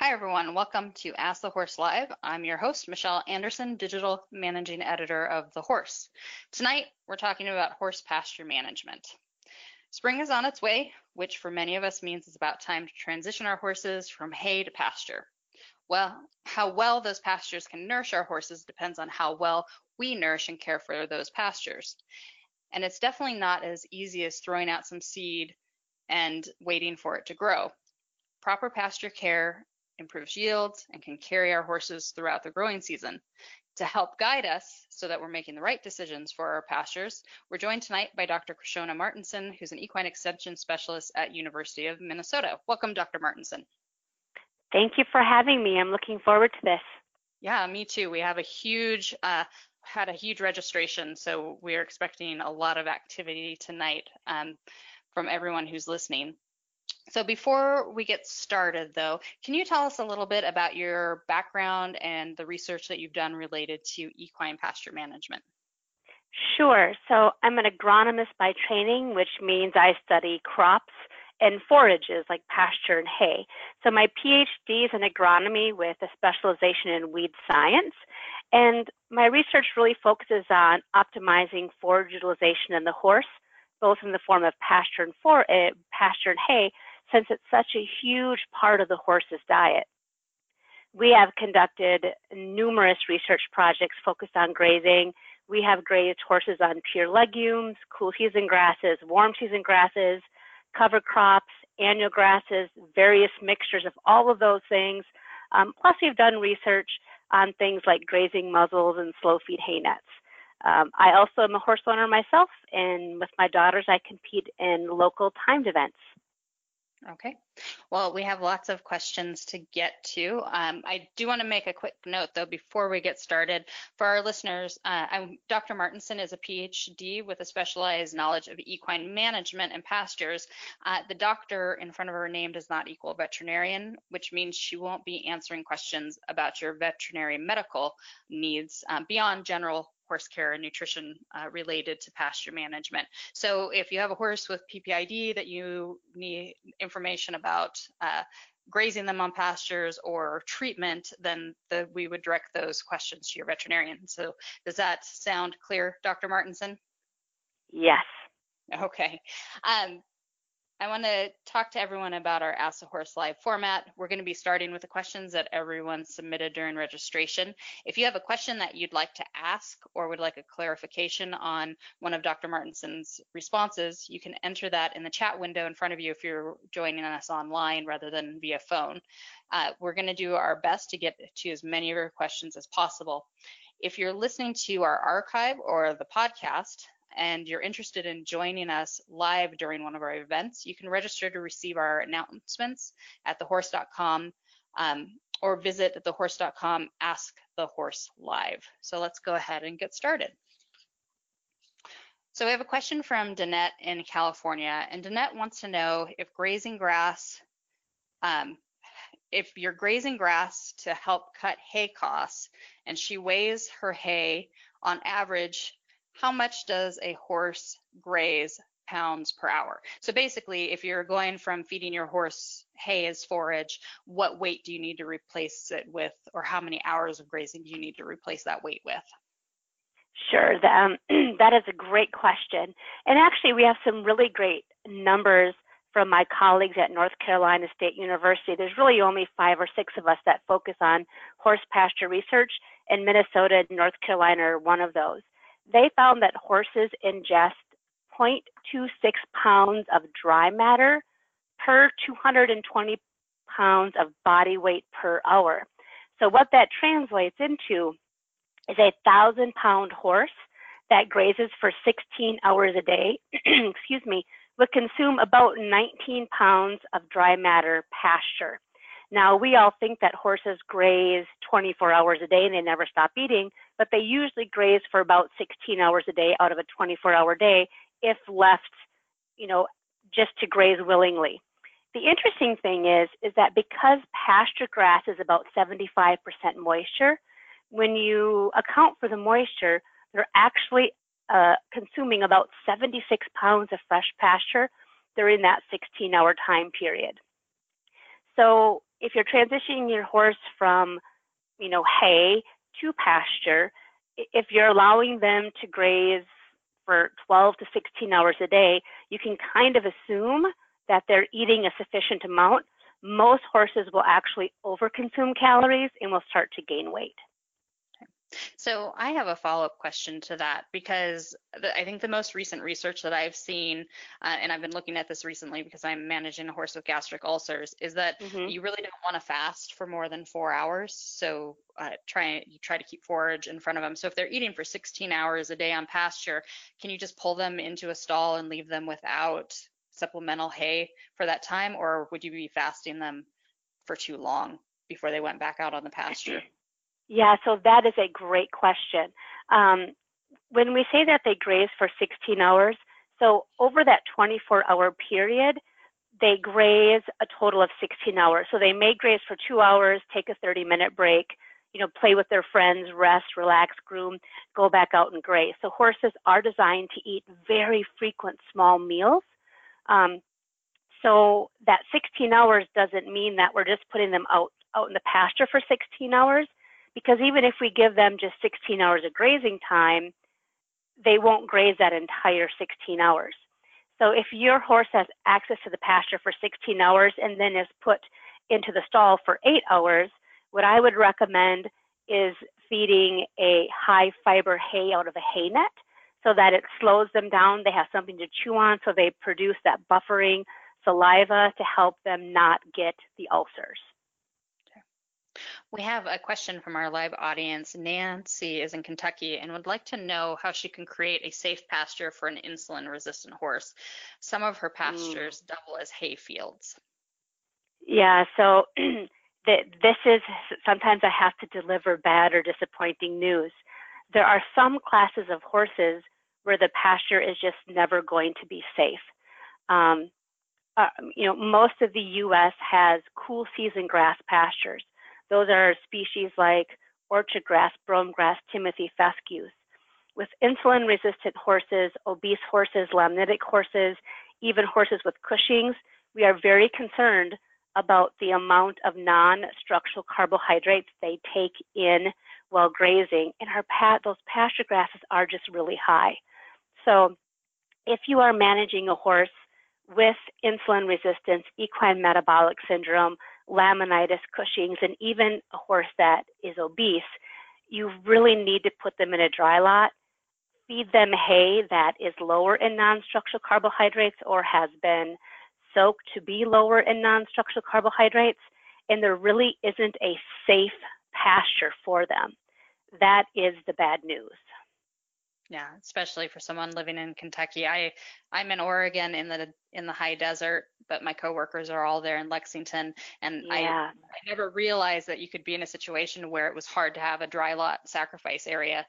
Hi, everyone. Welcome to Ask the Horse Live. I'm your host, Michelle Anderson, Digital Managing Editor of The Horse. Tonight, we're talking about horse pasture management. Spring is on its way, which for many of us means it's about time to transition our horses from hay to pasture. Well, how well those pastures can nourish our horses depends on how well we nourish and care for those pastures. And it's definitely not as easy as throwing out some seed and waiting for it to grow. Proper pasture care improves yields and can carry our horses throughout the growing season. To help guide us so that we're making the right decisions for our pastures, we're joined tonight by Dr. Krishona Martinson, who's an equine extension specialist at University of Minnesota. Welcome, Dr. Martinson. Thank you for having me. I'm looking forward to this. Yeah, me too. We have a huge, uh, had a huge registration, so we're expecting a lot of activity tonight um, from everyone who's listening. So before we get started though, can you tell us a little bit about your background and the research that you've done related to equine pasture management? Sure. So I'm an agronomist by training, which means I study crops and forages like pasture and hay. So my PhD is in agronomy with a specialization in weed science. And my research really focuses on optimizing forage utilization in the horse, both in the form of pasture and for, uh, pasture and hay, since it's such a huge part of the horse's diet. We have conducted numerous research projects focused on grazing. We have grazed horses on pure legumes, cool season grasses, warm season grasses, cover crops, annual grasses, various mixtures of all of those things. Um, plus, we've done research on things like grazing muzzles and slow feed hay nets. Um, I also am a horse owner myself, and with my daughters, I compete in local timed events. Okay. Well, we have lots of questions to get to. Um, I do want to make a quick note, though, before we get started. For our listeners, uh, Dr. Martinson is a PhD with a specialized knowledge of equine management and pastures. Uh, the doctor in front of her name does not equal veterinarian, which means she won't be answering questions about your veterinary medical needs uh, beyond general horse care and nutrition uh, related to pasture management. So if you have a horse with PPID that you need information about uh, grazing them on pastures or treatment, then the, we would direct those questions to your veterinarian. So does that sound clear, Dr. Martinson? Yes. Okay. Um, I want to talk to everyone about our Ask a Horse Live format. We're going to be starting with the questions that everyone submitted during registration. If you have a question that you'd like to ask or would like a clarification on one of Dr. Martinson's responses, you can enter that in the chat window in front of you if you're joining us online rather than via phone. Uh, we're going to do our best to get to as many of your questions as possible. If you're listening to our archive or the podcast, and you're interested in joining us live during one of our events, you can register to receive our announcements at thehorse.com um, or visit thehorse.com ask the horse live. So let's go ahead and get started. So we have a question from Danette in California, and Danette wants to know if grazing grass, um, if you're grazing grass to help cut hay costs, and she weighs her hay on average how much does a horse graze pounds per hour? So basically, if you're going from feeding your horse hay as forage, what weight do you need to replace it with, or how many hours of grazing do you need to replace that weight with? Sure, um, that is a great question. And actually, we have some really great numbers from my colleagues at North Carolina State University. There's really only five or six of us that focus on horse pasture research, and Minnesota and North Carolina are one of those they found that horses ingest 0.26 pounds of dry matter per 220 pounds of body weight per hour. So what that translates into is a thousand pound horse that grazes for 16 hours a day, excuse me, would consume about 19 pounds of dry matter pasture. Now, we all think that horses graze 24 hours a day and they never stop eating, but they usually graze for about 16 hours a day out of a 24 hour day if left, you know, just to graze willingly. The interesting thing is, is that because pasture grass is about 75% moisture, when you account for the moisture, they're actually uh, consuming about 76 pounds of fresh pasture during that 16 hour time period. So if you're transitioning your horse from, you know, hay to pasture, if you're allowing them to graze for 12 to 16 hours a day, you can kind of assume that they're eating a sufficient amount. Most horses will actually overconsume calories and will start to gain weight. So I have a follow-up question to that because the, I think the most recent research that I've seen, uh, and I've been looking at this recently because I'm managing a horse with gastric ulcers, is that mm-hmm. you really don't want to fast for more than four hours. So uh, try you try to keep forage in front of them. So if they're eating for 16 hours a day on pasture, can you just pull them into a stall and leave them without supplemental hay for that time, or would you be fasting them for too long before they went back out on the pasture? Yeah, so that is a great question. Um, when we say that they graze for 16 hours, so over that 24 hour period, they graze a total of 16 hours. So they may graze for two hours, take a 30 minute break, you know, play with their friends, rest, relax, groom, go back out and graze. So horses are designed to eat very frequent small meals. Um, so that 16 hours doesn't mean that we're just putting them out out in the pasture for 16 hours because even if we give them just 16 hours of grazing time, they won't graze that entire 16 hours. So if your horse has access to the pasture for 16 hours and then is put into the stall for eight hours, what I would recommend is feeding a high fiber hay out of a hay net so that it slows them down. They have something to chew on so they produce that buffering saliva to help them not get the ulcers. We have a question from our live audience. Nancy is in Kentucky and would like to know how she can create a safe pasture for an insulin resistant horse. Some of her pastures mm. double as hay fields. Yeah, so this is sometimes I have to deliver bad or disappointing news. There are some classes of horses where the pasture is just never going to be safe. Um, uh, you know, most of the U.S. has cool season grass pastures. Those are species like orchard grass, brome grass, timothy fescue. With insulin resistant horses, obese horses, laminitic horses, even horses with Cushing's, we are very concerned about the amount of non-structural carbohydrates they take in while grazing, and our those pasture grasses are just really high. So if you are managing a horse with insulin resistance, equine metabolic syndrome, laminitis, Cushing's, and even a horse that is obese, you really need to put them in a dry lot. Feed them hay that is lower in non-structural carbohydrates or has been soaked to be lower in non-structural carbohydrates, and there really isn't a safe pasture for them. That is the bad news. Yeah, especially for someone living in Kentucky. I I'm in Oregon in the in the high desert, but my coworkers are all there in Lexington, and yeah. I I never realized that you could be in a situation where it was hard to have a dry lot sacrifice area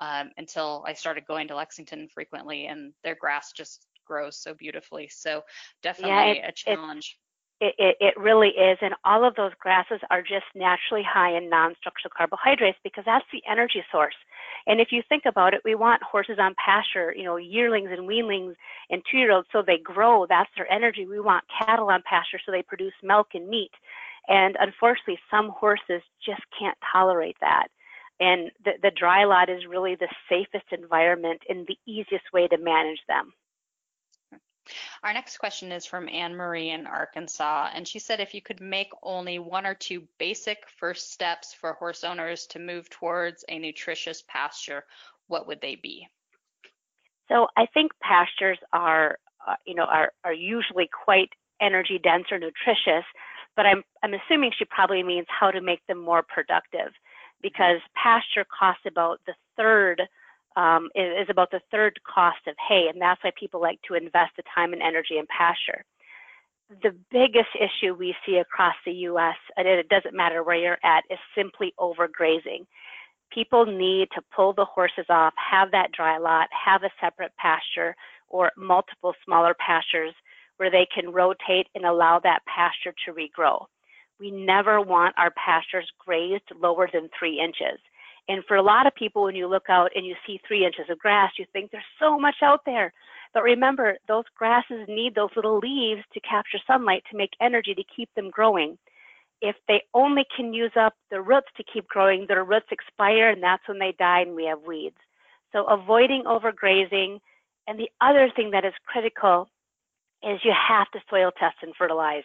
um, until I started going to Lexington frequently, and their grass just grows so beautifully. So definitely yeah, it, a challenge. It, it, it really is. And all of those grasses are just naturally high in non-structural carbohydrates because that's the energy source. And if you think about it, we want horses on pasture, you know, yearlings and weanlings and two-year-olds so they grow. That's their energy. We want cattle on pasture so they produce milk and meat. And unfortunately, some horses just can't tolerate that. And the, the dry lot is really the safest environment and the easiest way to manage them. Our next question is from Anne Marie in Arkansas, and she said if you could make only one or two basic first steps for horse owners to move towards a nutritious pasture, what would they be? So I think pastures are, uh, you know, are, are usually quite energy dense or nutritious, but I'm, I'm assuming she probably means how to make them more productive because pasture costs about the third um, is, about the third cost of hay, and that's why people like to invest the time and energy in pasture. The biggest issue we see across the U.S., and it doesn't matter where you're at, is simply overgrazing. People need to pull the horses off, have that dry lot, have a separate pasture or multiple smaller pastures where they can rotate and allow that pasture to regrow. We never want our pastures grazed lower than three inches. And for a lot of people, when you look out and you see three inches of grass, you think there's so much out there. But remember, those grasses need those little leaves to capture sunlight to make energy to keep them growing. if they only can use up the roots to keep growing, their roots expire and that's when they die and we have weeds. So avoiding overgrazing. And the other thing that is critical is you have to soil test and fertilize.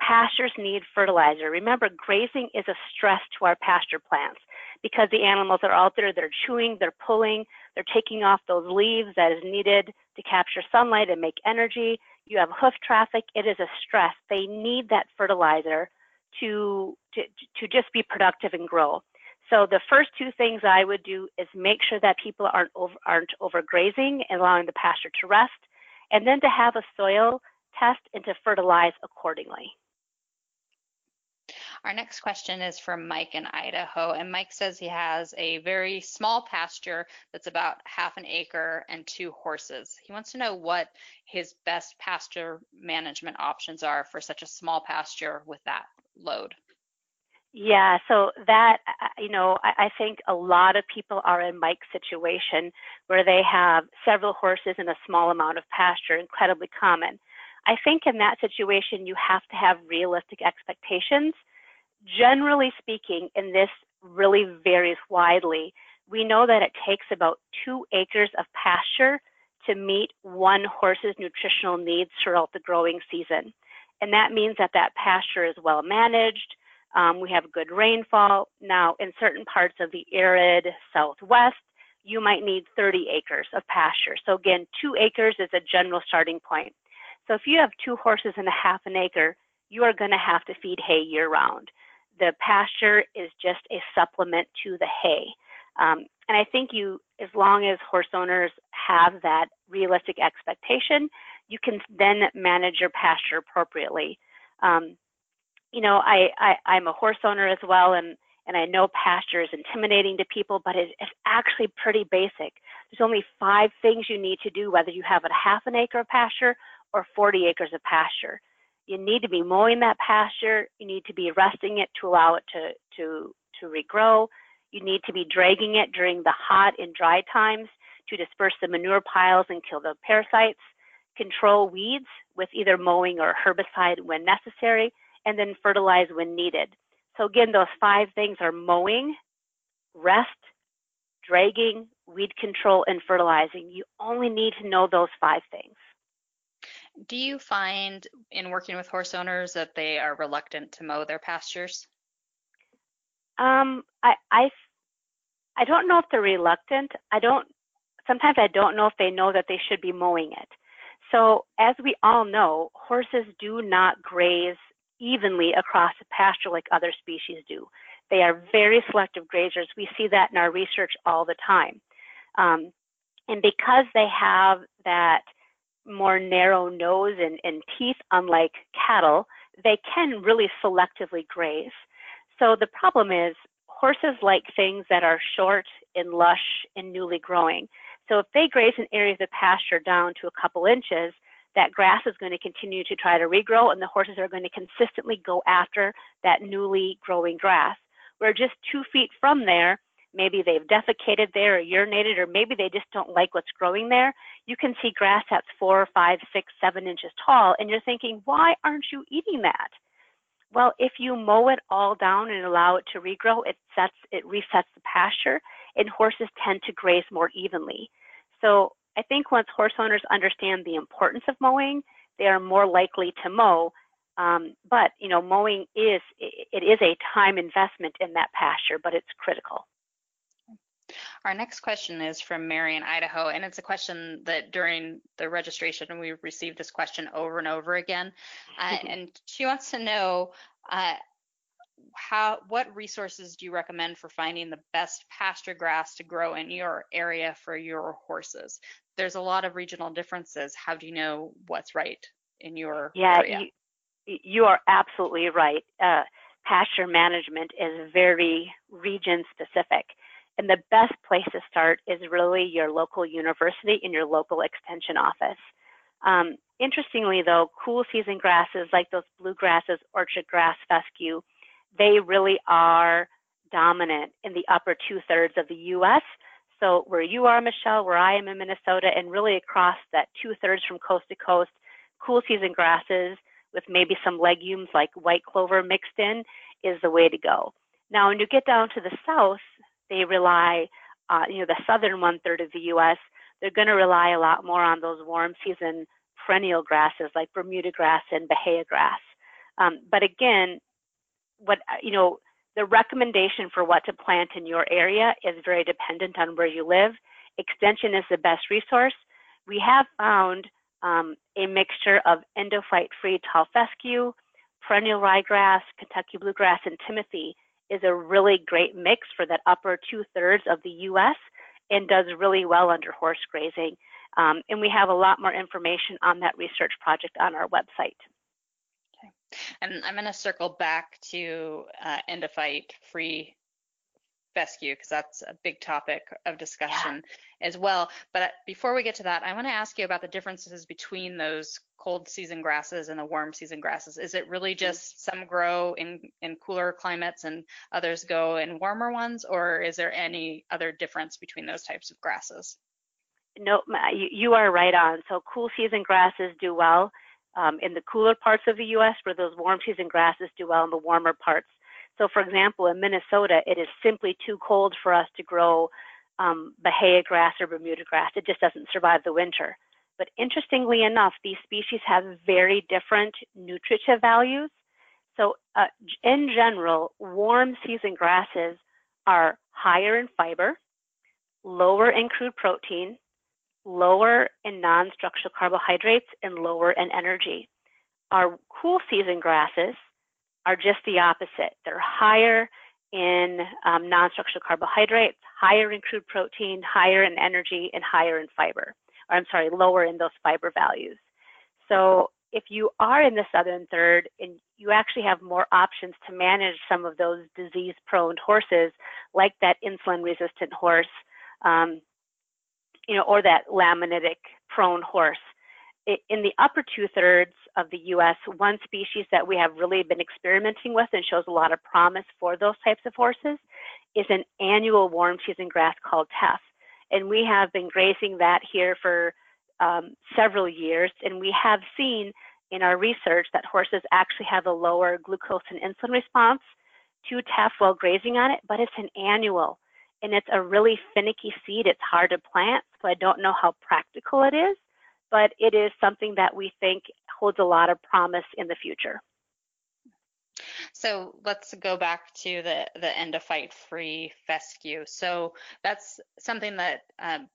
Pastures need fertilizer. Remember, grazing is a stress to our pasture plants because the animals are out there, they're chewing, they're pulling, they're taking off those leaves that is needed to capture sunlight and make energy. You have hoof traffic, it is a stress. They need that fertilizer to, to, to just be productive and grow. So the first two things I would do is make sure that people aren't over, aren't overgrazing and allowing the pasture to rest, and then to have a soil test and to fertilize accordingly. Our next question is from Mike in Idaho, and Mike says he has a very small pasture that's about half an acre and two horses. He wants to know what his best pasture management options are for such a small pasture with that load. Yeah, so that, you know, I, I, think a lot of people are in Mike's situation where they have several horses and a small amount of pasture, incredibly common. I think in that situation, you have to have realistic expectations. Generally speaking, and this really varies widely, we know that it takes about two acres of pasture to meet one horse's nutritional needs throughout the growing season. And that means that that pasture is well managed, um, we have good rainfall. Now, in certain parts of the arid southwest, you might need 30 acres of pasture. So again, two acres is a general starting point. So if you have two horses and a half an acre, you are going to have to feed hay year round. The pasture is just a supplement to the hay. Um, and I think you, as long as horse owners have that realistic expectation, you can then manage your pasture appropriately. Um, you know, I, I I'm a horse owner as well, and and I know pasture is intimidating to people, but it, it's actually pretty basic. There's only five things you need to do, whether you have a half an acre of pasture or 40 acres of pasture. You need to be mowing that pasture. You need to be resting it to allow it to to to regrow. You need to be dragging it during the hot and dry times to disperse the manure piles and kill the parasites. Control weeds with either mowing or herbicide when necessary and then fertilize when needed. So again, those five things are mowing, rest, dragging, weed control, and fertilizing. You only need to know those five things. Do you find in working with horse owners that they are reluctant to mow their pastures? Um, I, I, I don't know if they're reluctant. I don't. Sometimes I don't know if they know that they should be mowing it. So as we all know, horses do not graze evenly across a pasture like other species do. They are very selective grazers. We see that in our research all the time. Um, and because they have that more narrow nose and, and teeth, unlike cattle, they can really selectively graze. So the problem is horses like things that are short and lush and newly growing. So if they graze an area of the pasture down to a couple inches, that grass is going to continue to try to regrow and the horses are going to consistently go after that newly growing grass. We're just two feet from there, maybe they've defecated there or urinated, or maybe they just don't like what's growing there. You can see grass that's four, five, six, seven inches tall, and you're thinking, why aren't you eating that? Well, if you mow it all down and allow it to regrow, it sets it resets the pasture, and horses tend to graze more evenly. So I think once horse owners understand the importance of mowing, they are more likely to mow. Um, but you know, mowing is it is a time investment in that pasture, but it's critical. Our next question is from Mary in Idaho, and it's a question that during the registration we received this question over and over again, uh, and she wants to know uh, how what resources do you recommend for finding the best pasture grass to grow in your area for your horses? There's a lot of regional differences. How do you know what's right in your yeah, area? You, you are absolutely right. Uh, pasture management is very region specific. And the best place to start is really your local university and your local extension office. Um, interestingly, though, cool season grasses like those bluegrasses, orchard grass, fescue, they really are dominant in the upper two thirds of the US. So, where you are, Michelle, where I am in Minnesota, and really across that two thirds from coast to coast, cool season grasses with maybe some legumes like white clover mixed in is the way to go. Now, when you get down to the south, they rely, uh, you know, the southern one third of the U.S., they're going to rely a lot more on those warm season perennial grasses like Bermuda grass and Bahia grass. Um, but again, what you know, the recommendation for what to plant in your area is very dependent on where you live. Extension is the best resource. We have found um, a mixture of endophyte-free tall fescue, perennial ryegrass, Kentucky bluegrass, and timothy is a really great mix for that upper two-thirds of the U.S. and does really well under horse grazing. Um, and we have a lot more information on that research project on our website. Okay. And I'm going to circle back to uh, endophyte free fescue because that's a big topic of discussion yeah. as well. But uh, before we get to that, I want to ask you about the differences between those cold season grasses and the warm season grasses. Is it really mm-hmm. just some grow in, in cooler climates and others go in warmer ones, or is there any other difference between those types of grasses? No, you are right on. So cool season grasses do well um, in the cooler parts of the U.S., where those warm season grasses do well in the warmer parts. So, for example, in Minnesota, it is simply too cold for us to grow um, Bahia grass or Bermuda grass. It just doesn't survive the winter. But interestingly enough, these species have very different nutritive values. So, uh, in general, warm season grasses are higher in fiber, lower in crude protein, lower in non structural carbohydrates, and lower in energy. Our cool season grasses are just the opposite. They're higher in um, non-structural carbohydrates, higher in crude protein, higher in energy, and higher in fiber. Or I'm sorry, lower in those fiber values. So if you are in the southern third and you actually have more options to manage some of those disease-prone horses, like that insulin-resistant horse, um, you know, or that laminitic-prone horse, in the upper two thirds of the US, one species that we have really been experimenting with and shows a lot of promise for those types of horses is an annual warm season grass called teff. And we have been grazing that here for um, several years, and we have seen in our research that horses actually have a lower glucose and insulin response to teff while grazing on it, but it's an annual. And it's a really finicky seed. It's hard to plant, so I don't know how practical it is but it is something that we think holds a lot of promise in the future. So let's go back to the the endophyte free fescue. So that's something that um,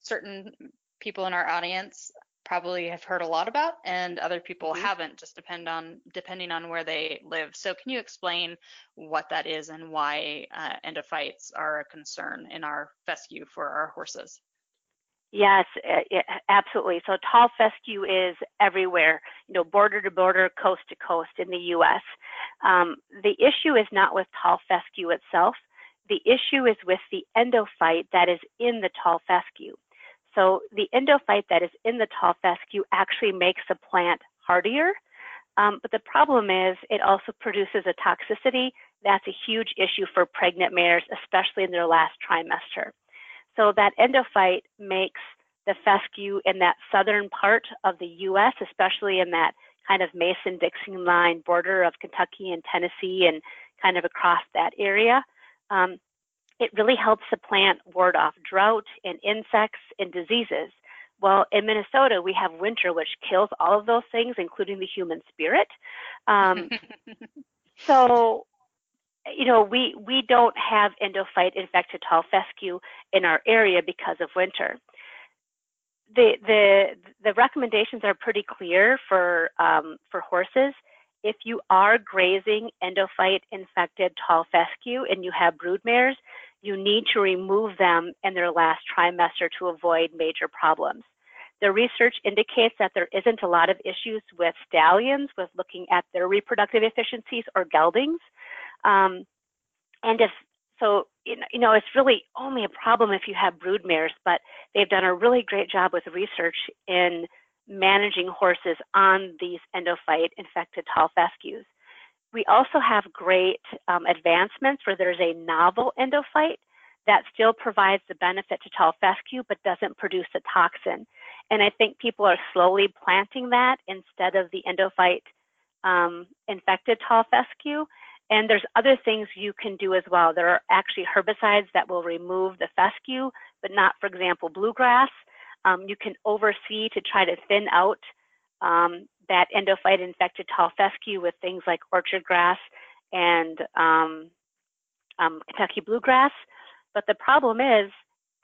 certain people in our audience probably have heard a lot about and other people mm-hmm. haven't just depend on depending on where they live so can you explain what that is and why uh, endophytes are a concern in our fescue for our horses Yes, absolutely. So tall fescue is everywhere, you know, border to border, coast to coast in the U.S. Um, the issue is not with tall fescue itself. The issue is with the endophyte that is in the tall fescue. So the endophyte that is in the tall fescue actually makes the plant hardier. Um, but the problem is it also produces a toxicity that's a huge issue for pregnant mares, especially in their last trimester. So that endophyte makes the fescue in that southern part of the U.S., especially in that kind of Mason-Dixon line border of Kentucky and Tennessee and kind of across that area. Um, it really helps the plant ward off drought and insects and diseases. Well, in Minnesota, we have winter, which kills all of those things, including the human spirit. Um, so you know, we, we don't have endophyte infected tall fescue in our area because of winter. The, the, the recommendations are pretty clear for, um, for horses. If you are grazing endophyte infected tall fescue and you have brood mares, you need to remove them in their last trimester to avoid major problems. The research indicates that there isn't a lot of issues with stallions with looking at their reproductive efficiencies or geldings. Um, and if so, you know, it's really only a problem if you have brood mares, but they've done a really great job with research in managing horses on these endophyte infected tall fescues. We also have great um, advancements where there's a novel endophyte that still provides the benefit to tall fescue but doesn't produce a toxin. And I think people are slowly planting that instead of the endophyte um, infected tall fescue. And there's other things you can do as well. There are actually herbicides that will remove the fescue, but not, for example, bluegrass. Um, you can overseed to try to thin out um, that endophyte infected tall fescue with things like orchard grass and um, um, Kentucky bluegrass. But the problem is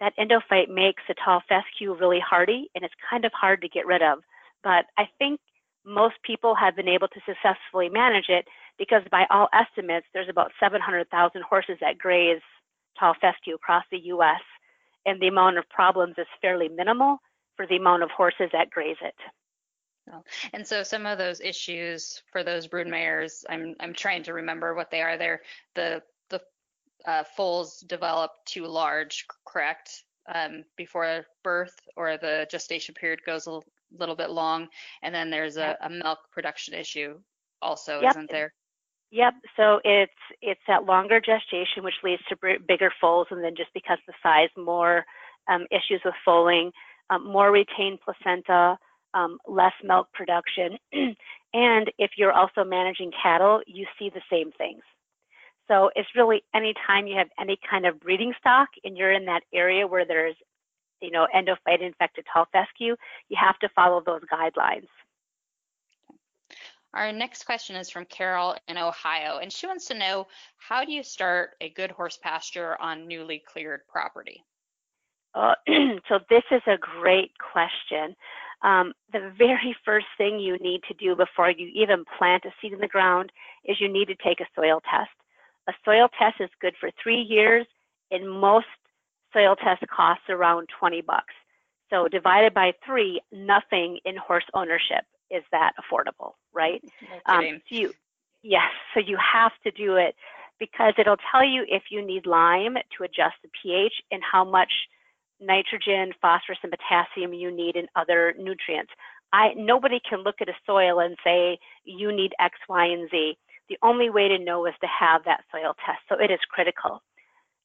that endophyte makes the tall fescue really hardy and it's kind of hard to get rid of. But I think most people have been able to successfully manage it because by all estimates, there's about 700,000 horses that graze tall fescue across the U.S. and the amount of problems is fairly minimal for the amount of horses that graze it. Oh, and so some of those issues for those brood mares, I'm I'm trying to remember what they are. They're the the uh, foals develop too large, correct, um, before birth, or the gestation period goes a little bit long, and then there's a, a milk production issue also, yep. isn't there? Yep. So it's it's that longer gestation, which leads to bigger foals, and then just because the size, more um, issues with foaling, um, more retained placenta um, less milk production. and if you're also managing cattle, you see the same things. So it's really anytime you have any kind of breeding stock and you're in that area where there's, you know, endophyte infected tall fescue, you have to follow those guidelines. Our next question is from Carol in Ohio, and she wants to know how do you start a good horse pasture on newly cleared property? Uh, so this is a great question um, the very first thing you need to do before you even plant a seed in the ground is you need to take a soil test. A soil test is good for three years, and most soil tests cost around 20 bucks. So divided by three, nothing in horse ownership is that affordable, right? Um, so you, yes, so you have to do it because it'll tell you if you need lime to adjust the pH and how much nitrogen, phosphorus, and potassium you need in other nutrients. I, nobody can look at a soil and say you need X, Y, and Z. The only way to know is to have that soil test, so it is critical.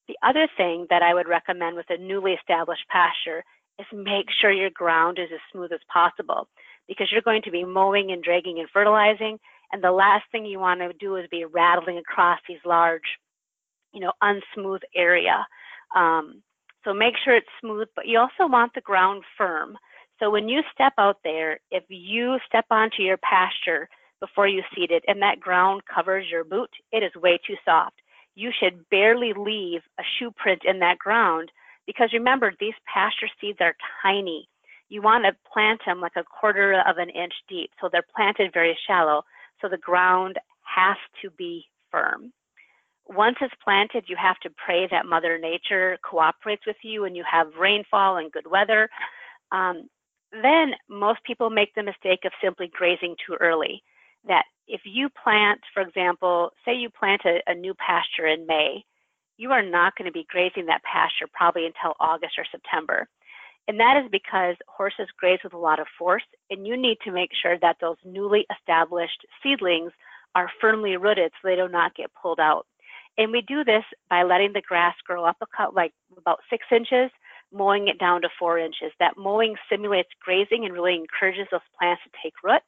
The other thing that I would recommend with a newly established pasture is make sure your ground is as smooth as possible because you're going to be mowing and dragging and fertilizing, and the last thing you want to do is be rattling across these large, you know, unsmooth area. Um, so make sure it's smooth, but you also want the ground firm. So when you step out there, if you step onto your pasture before you seed it and that ground covers your boot, it is way too soft. You should barely leave a shoe print in that ground because remember, these pasture seeds are tiny. You want to plant them like a quarter of an inch deep. So they're planted very shallow. So the ground has to be firm once it's planted, you have to pray that Mother Nature cooperates with you and you have rainfall and good weather. Um, then most people make the mistake of simply grazing too early. That if you plant, for example, say you plant a, a new pasture in May, you are not going to be grazing that pasture probably until August or September. And that is because horses graze with a lot of force, and you need to make sure that those newly established seedlings are firmly rooted so they do not get pulled out. And we do this by letting the grass grow up a cut like about six inches, mowing it down to four inches. That mowing simulates grazing and really encourages those plants to take root.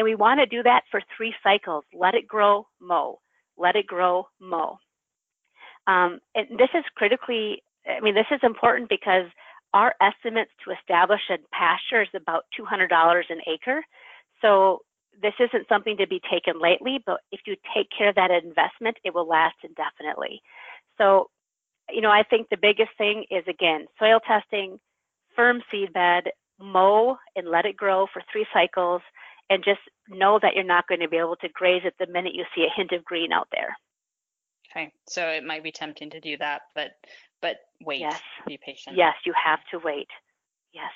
And we want to do that for three cycles. Let it grow, mow. Let it grow, mow. Um, and this is critically, I mean, this is important because our estimates to establish a pasture is about $200 an acre. So this isn't something to be taken lightly, but if you take care of that investment, it will last indefinitely. So, you know, I think the biggest thing is again, soil testing, firm seed bed, mow and let it grow for three cycles, and just know that you're not going to be able to graze it the minute you see a hint of green out there. Okay, so it might be tempting to do that, but but wait, yes. be patient. Yes, you have to wait. Yes.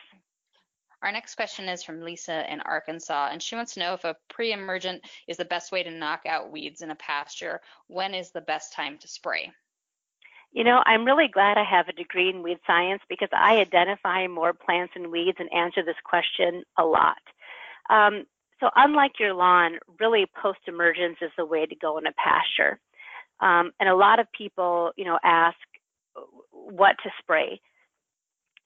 Our next question is from Lisa in Arkansas, and she wants to know if a pre-emergent is the best way to knock out weeds in a pasture. When is the best time to spray? You know, I'm really glad I have a degree in weed science because I identify more plants and weeds and answer this question a lot. Um, so unlike your lawn, really post-emergence is the way to go in a pasture. Um, and a lot of people, you know, ask what to spray.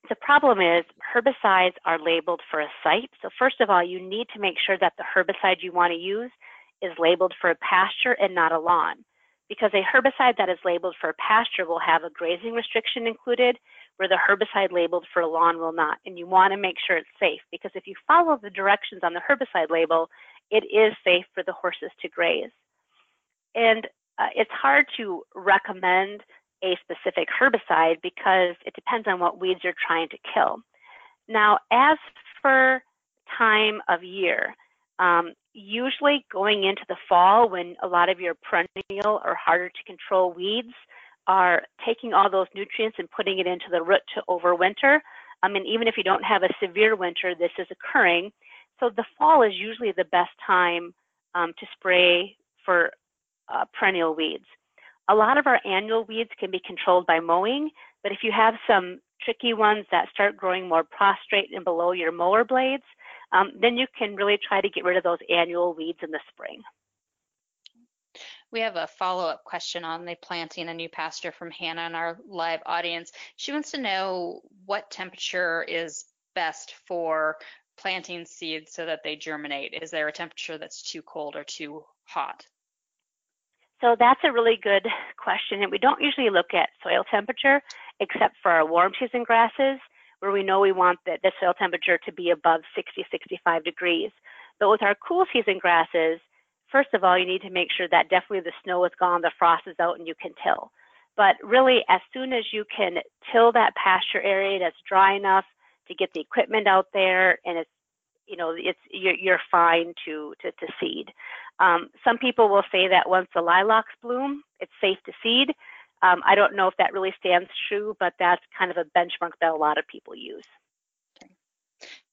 The problem is herbicides are labeled for a site. So first of all, you need to make sure that the herbicide you want to use is labeled for a pasture and not a lawn. Because a herbicide that is labeled for a pasture will have a grazing restriction included, where the herbicide labeled for a lawn will not. And you want to make sure it's safe because if you follow the directions on the herbicide label, it is safe for the horses to graze. And uh, it's hard to recommend a specific herbicide because it depends on what weeds you're trying to kill. Now, as for time of year, um, usually going into the fall when a lot of your perennial or harder to control weeds are taking all those nutrients and putting it into the root to overwinter. I mean, even if you don't have a severe winter, this is occurring. So the fall is usually the best time um, to spray for uh, perennial weeds. A lot of our annual weeds can be controlled by mowing, but if you have some tricky ones that start growing more prostrate and below your mower blades, um, then you can really try to get rid of those annual weeds in the spring. We have a follow-up question on the planting a new pasture from Hannah in our live audience. She wants to know what temperature is best for planting seeds so that they germinate. Is there a temperature that's too cold or too hot? So that's a really good question. And we don't usually look at soil temperature except for our warm season grasses where we know we want the, the soil temperature to be above 60, 65 degrees. But with our cool season grasses, first of all, you need to make sure that definitely the snow is gone, the frost is out, and you can till. But really, as soon as you can till that pasture area that's dry enough to get the equipment out there and it's you know it's you're, you're fine to, to to seed. Um, some people will say that once the lilacs bloom, it's safe to seed. Um, I don't know if that really stands true, but that's kind of a benchmark that a lot of people use.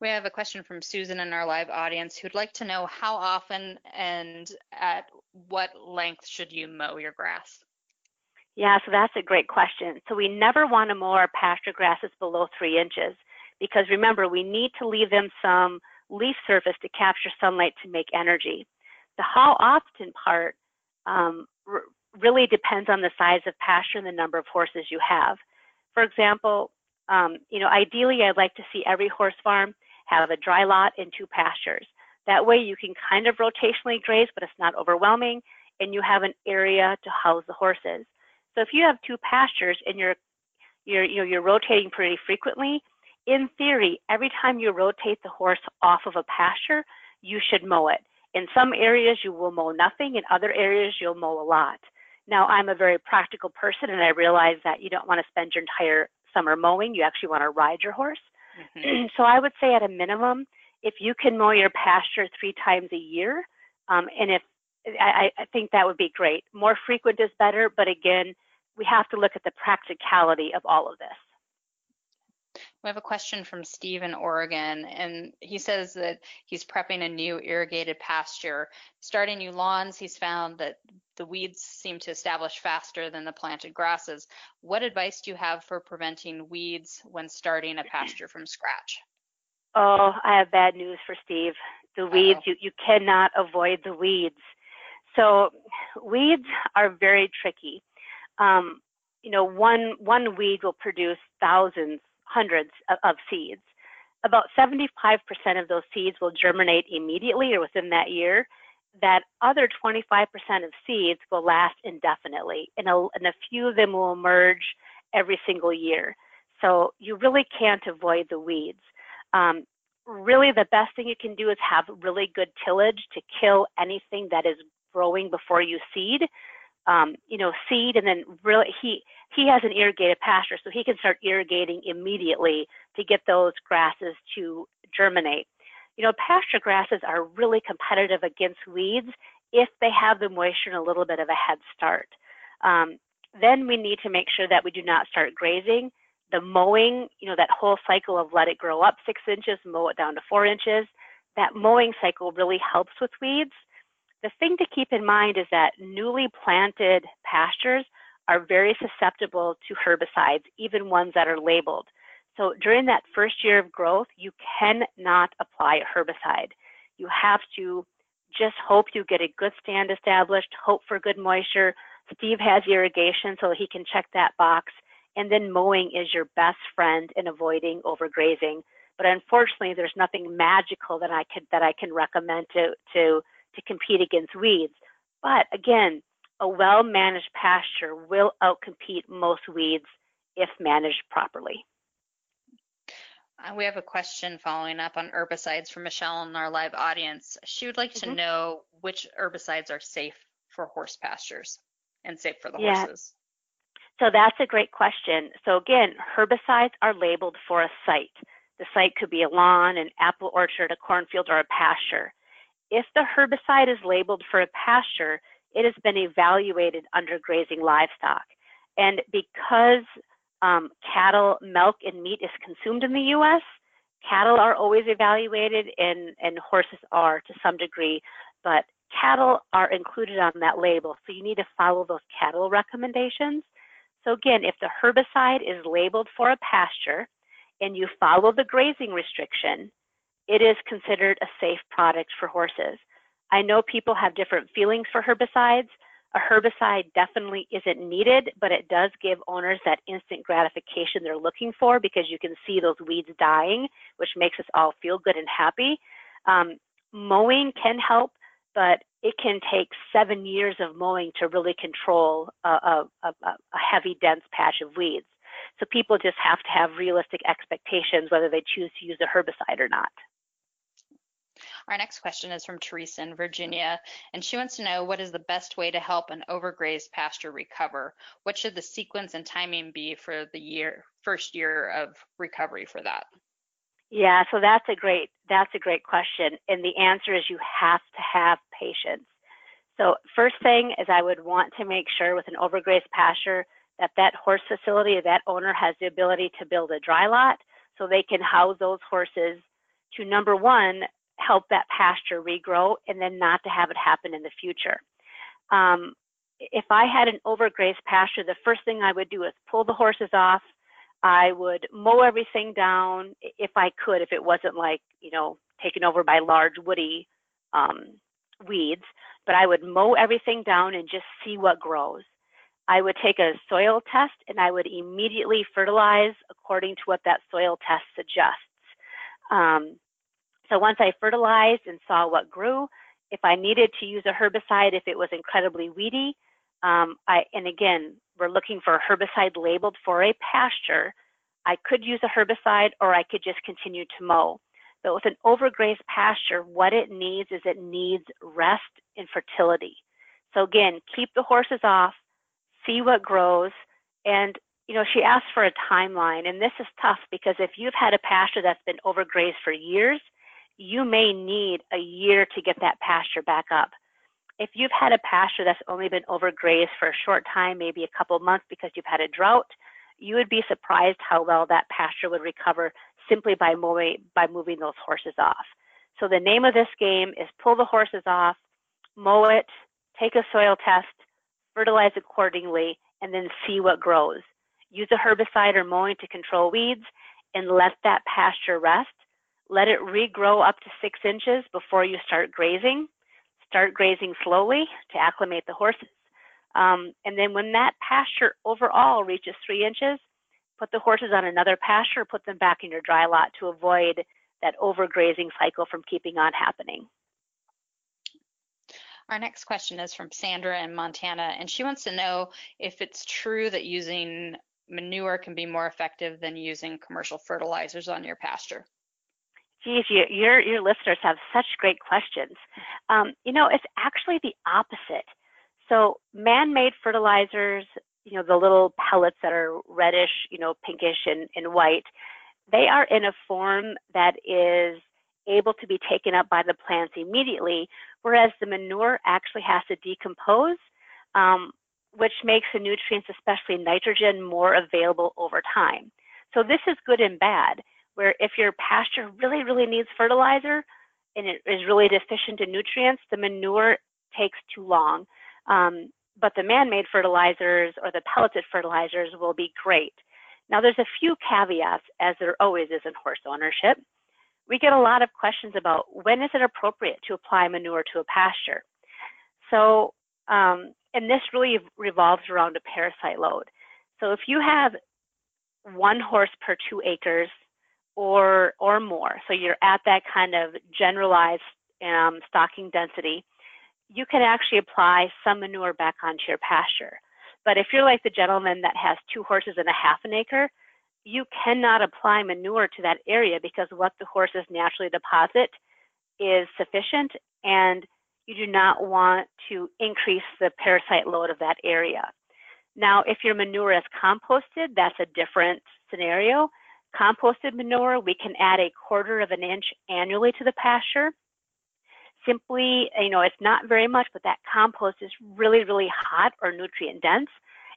We have a question from Susan in our live audience who'd like to know how often and at what length should you mow your grass? Yeah, so that's a great question. So we never want to mow our pasture grasses below three inches because remember, we need to leave them some leaf surface to capture sunlight to make energy. The how often part um, really depends on the size of pasture and the number of horses you have. For example, um, you know, ideally I'd like to see every horse farm have a dry lot and two pastures. That way you can kind of rotationally graze, but it's not overwhelming, and you have an area to house the horses. So if you have two pastures and you're you're you know you're rotating pretty frequently, in theory, every time you rotate the horse off of a pasture, you should mow it. In some areas you will mow nothing, in other areas you'll mow a lot. Now, I'm a very practical person and I realize that you don't want to spend your entire summer mowing. You actually want to ride your horse. Mm-hmm. so I would say at a minimum, if you can mow your pasture three times a year, um, and if I, I think that would be great. More frequent is better, but again, we have to look at the practicality of all of this. We have a question from Steve in Oregon, and he says that he's prepping a new irrigated pasture. Starting new lawns, he's found that the weeds seem to establish faster than the planted grasses. What advice do you have for preventing weeds when starting a pasture from scratch? Oh, I have bad news for Steve. The weeds, you, you cannot avoid the weeds. So weeds are very tricky. Um, you know, one one weed will produce thousands hundreds of, of seeds. About 75% of those seeds will germinate immediately or within that year. That other 25% of seeds will last indefinitely, and a, and a few of them will emerge every single year. So you really can't avoid the weeds. Um, really, the best thing you can do is have really good tillage to kill anything that is growing before you seed um, you know, seed and then really he he has an irrigated pasture, so he can start irrigating immediately to get those grasses to germinate. You know, pasture grasses are really competitive against weeds if they have the moisture and a little bit of a head start. Um, then we need to make sure that we do not start grazing. The mowing, you know, that whole cycle of let it grow up six inches, mow it down to four inches, that mowing cycle really helps with weeds. The thing to keep in mind is that newly planted pastures are very susceptible to herbicides, even ones that are labeled. So during that first year of growth, you cannot apply a herbicide. You have to just hope you get a good stand established, hope for good moisture. Steve has irrigation, so he can check that box. And then mowing is your best friend in avoiding overgrazing. But unfortunately, there's nothing magical that I could that I can recommend to to to compete against weeds. But again, a well managed pasture will outcompete most weeds if managed properly. Uh, we have a question following up on herbicides from Michelle in our live audience. She would like to mm-hmm. know which herbicides are safe for horse pastures and safe for the yeah. horses. So that's a great question. So again, herbicides are labeled for a site. The site could be a lawn, an apple orchard, a cornfield, or a pasture. If the herbicide is labeled for a pasture, it has been evaluated under grazing livestock. And because um, cattle, milk, and meat is consumed in the U.S., cattle are always evaluated and, and horses are to some degree, but cattle are included on that label. So you need to follow those cattle recommendations. So again, if the herbicide is labeled for a pasture and you follow the grazing restriction, it is considered a safe product for horses. I know people have different feelings for herbicides. A herbicide definitely isn't needed, but it does give owners that instant gratification they're looking for because you can see those weeds dying, which makes us all feel good and happy. Um, mowing can help, but it can take seven years of mowing to really control a, a, a, a heavy, dense patch of weeds. So people just have to have realistic expectations whether they choose to use a herbicide or not. Our next question is from Teresa in Virginia, and she wants to know what is the best way to help an overgrazed pasture recover? What should the sequence and timing be for the year first year of recovery for that? Yeah, so that's a great that's a great question, and the answer is you have to have patience. So first thing is I would want to make sure with an overgrazed pasture that that horse facility, that owner has the ability to build a dry lot so they can house those horses to number one, help that pasture regrow and then not to have it happen in the future. Um, if I had an overgrazed pasture, the first thing I would do is pull the horses off. I would mow everything down if I could, if it wasn't like, you know, taken over by large woody um, weeds, but I would mow everything down and just see what grows. I would take a soil test and I would immediately fertilize according to what that soil test suggests. Um, so once I fertilized and saw what grew, if I needed to use a herbicide, if it was incredibly weedy, um, I, and again, we're looking for a herbicide labeled for a pasture, I could use a herbicide or I could just continue to mow. But with an overgrazed pasture, what it needs is it needs rest and fertility. So again, keep the horses off, see what grows, and you know, she asked for a timeline, and this is tough because if you've had a pasture that's been overgrazed for years, you may need a year to get that pasture back up. If you've had a pasture that's only been overgrazed for a short time, maybe a couple months because you've had a drought, you would be surprised how well that pasture would recover simply by moving, by moving those horses off. So the name of this game is pull the horses off, mow it, take a soil test, fertilize accordingly, and then see what grows. Use a herbicide or mowing to control weeds and let that pasture rest let it regrow up to six inches before you start grazing. Start grazing slowly to acclimate the horses. Um, and then when that pasture overall reaches three inches, put the horses on another pasture, put them back in your dry lot to avoid that overgrazing cycle from keeping on happening. Our next question is from Sandra in Montana, and she wants to know if it's true that using manure can be more effective than using commercial fertilizers on your pasture. Geez, you, your your listeners have such great questions. Um, you know, it's actually the opposite. So, man-made fertilizers, you know, the little pellets that are reddish, you know, pinkish and, and white, they are in a form that is able to be taken up by the plants immediately, whereas the manure actually has to decompose, um, which makes the nutrients, especially nitrogen, more available over time. So this is good and bad where if your pasture really, really needs fertilizer and it is really deficient in nutrients, the manure takes too long. Um, but the man-made fertilizers or the pelleted fertilizers will be great. Now there's a few caveats, as there always is in horse ownership. We get a lot of questions about when is it appropriate to apply manure to a pasture. So, um, and this really revolves around a parasite load. So if you have one horse per two acres or or more. So you're at that kind of generalized um, stocking density. you can actually apply some manure back onto your pasture. But if you're like the gentleman that has two horses and a half an acre, you cannot apply manure to that area because what the horses naturally deposit is sufficient and you do not want to increase the parasite load of that area. Now, if your manure is composted, that's a different scenario. Composted manure, we can add a quarter of an inch annually to the pasture. Simply, you know, it's not very much, but that compost is really, really hot or nutrient dense.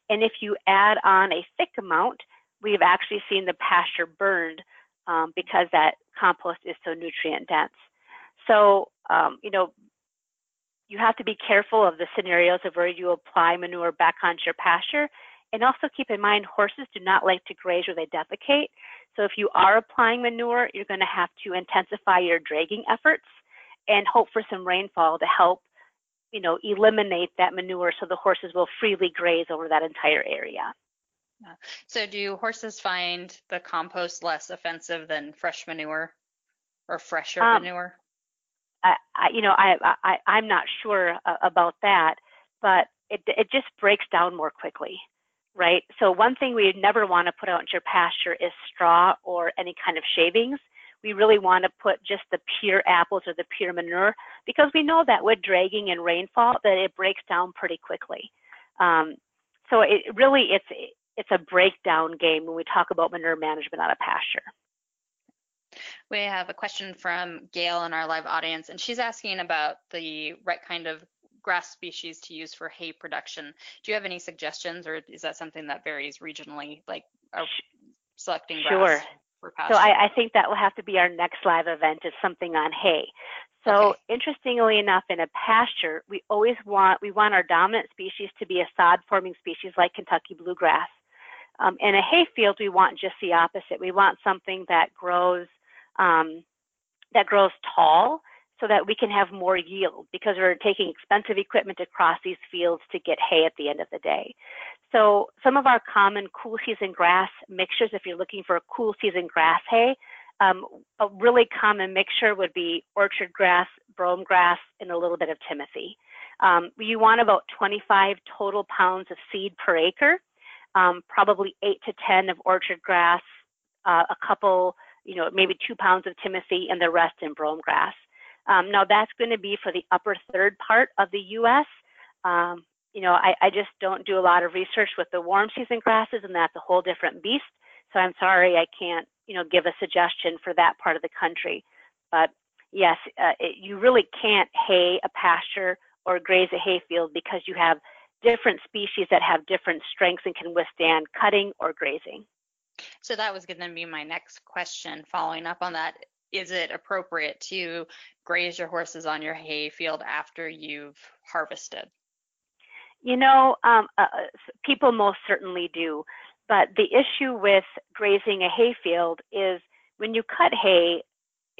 And if you add on a thick amount, we've actually seen the pasture burned um, because that compost is so nutrient dense. So, um, you know, you have to be careful of the scenarios of where you apply manure back onto your pasture. And also keep in mind, horses do not like to graze where they defecate. So if you are applying manure, you're going to have to intensify your dragging efforts and hope for some rainfall to help, you know, eliminate that manure so the horses will freely graze over that entire area. So do horses find the compost less offensive than fresh manure or fresher um, manure? I, I, you know, I, I, I'm not sure uh, about that, but it, it just breaks down more quickly, right? So one thing we never want to put out into your pasture is straw or any kind of shavings. We really want to put just the pure apples or the pure manure because we know that with dragging and rainfall that it breaks down pretty quickly. Um, so it really it's it's a breakdown game when we talk about manure management on a pasture. We have a question from Gail in our live audience, and she's asking about the right kind of grass species to use for hay production. Do you have any suggestions, or is that something that varies regionally, like uh, selecting grass sure. for pasture? So I, I, think that will have to be our next live event is something on hay. So okay. interestingly enough, in a pasture, we always want we want our dominant species to be a sod-forming species like Kentucky bluegrass. Um, in a hay field, we want just the opposite. We want something that grows um, that grows tall so that we can have more yield because we're taking expensive equipment across these fields to get hay at the end of the day. So some of our common cool season grass mixtures, if you're looking for a cool season grass hay, um, a really common mixture would be orchard grass, brome grass, and a little bit of timothy. Um, you want about 25 total pounds of seed per acre, um, probably 8 to 10 of orchard grass, uh, a couple you know, maybe two pounds of timothy and the rest in brome grass. Um, now that's going to be for the upper third part of the U.S. Um, you know, I, I, just don't do a lot of research with the warm season grasses, and that's a whole different beast. So I'm sorry I can't, you know, give a suggestion for that part of the country. But yes, uh, it, you really can't hay a pasture or graze a hayfield because you have different species that have different strengths and can withstand cutting or grazing. So that was going to be my next question following up on that. Is it appropriate to graze your horses on your hay field after you've harvested? You know, um, uh, uh people most certainly do. But the issue with grazing a hay field is when you cut hay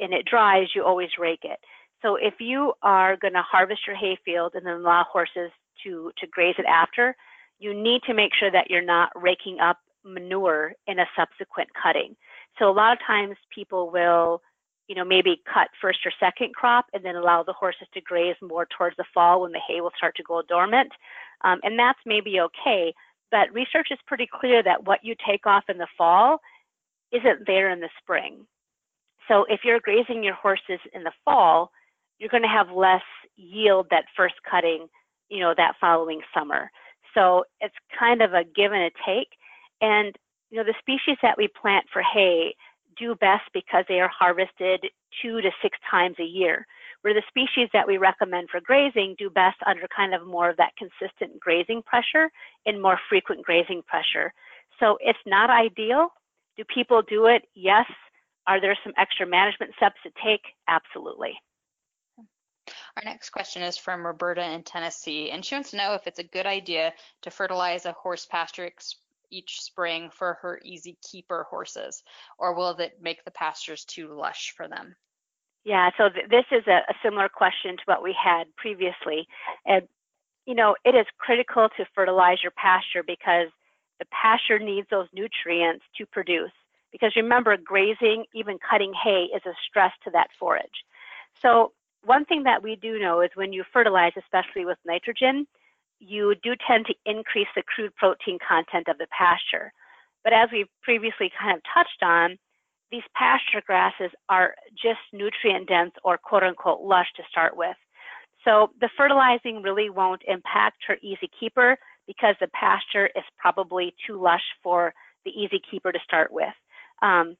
and it dries, you always rake it. So if you are going to harvest your hay field and then allow horses to, to graze it after, you need to make sure that you're not raking up manure in a subsequent cutting. So a lot of times people will, you know, maybe cut first or second crop and then allow the horses to graze more towards the fall when the hay will start to go dormant. Um, and that's maybe okay, but research is pretty clear that what you take off in the fall isn't there in the spring. So if you're grazing your horses in the fall, you're going to have less yield that first cutting, you know, that following summer. So it's kind of a give and a take. And you know, the species that we plant for hay do best because they are harvested two to six times a year. Where the species that we recommend for grazing do best under kind of more of that consistent grazing pressure and more frequent grazing pressure. So it's not ideal. Do people do it? Yes. Are there some extra management steps to take? Absolutely. Our next question is from Roberta in Tennessee, and she wants to know if it's a good idea to fertilize a horse pasture each spring for her easy keeper horses, or will it make the pastures too lush for them? Yeah, so th- this is a, a, similar question to what we had previously. And, you know, it is critical to fertilize your pasture because the pasture needs those nutrients to produce. Because remember, grazing, even cutting hay, is a stress to that forage. So one thing that we do know is when you fertilize, especially with nitrogen, you do tend to increase the crude protein content of the pasture. But as we previously kind of touched on, these pasture grasses are just nutrient dense or quote unquote lush to start with. So the fertilizing really won't impact her easy keeper because the pasture is probably too lush for the easy keeper to start with. Um,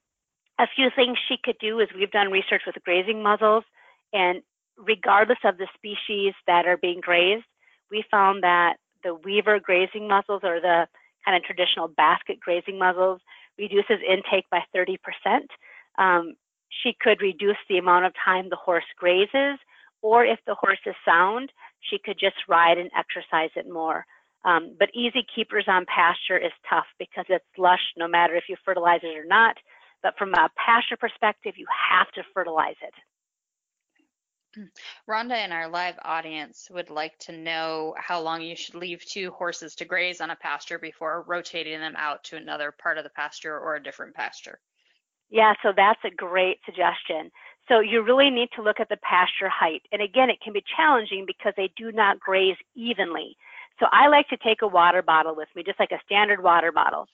a few things she could do is we've done research with grazing muzzles, and regardless of the species that are being grazed, we found that the weaver grazing muzzles or the kind of traditional basket grazing muzzles reduces intake by 30%. Um, she could reduce the amount of time the horse grazes, or if the horse is sound, she could just ride and exercise it more. Um, but easy keepers on pasture is tough because it's lush no matter if you fertilize it or not. But from a pasture perspective, you have to fertilize it. Rhonda in our live audience would like to know how long you should leave two horses to graze on a pasture before rotating them out to another part of the pasture or a different pasture. Yeah, so that's a great suggestion. So you really need to look at the pasture height. And again, it can be challenging because they do not graze evenly. So I like to take a water bottle with me, just like a standard water bottle.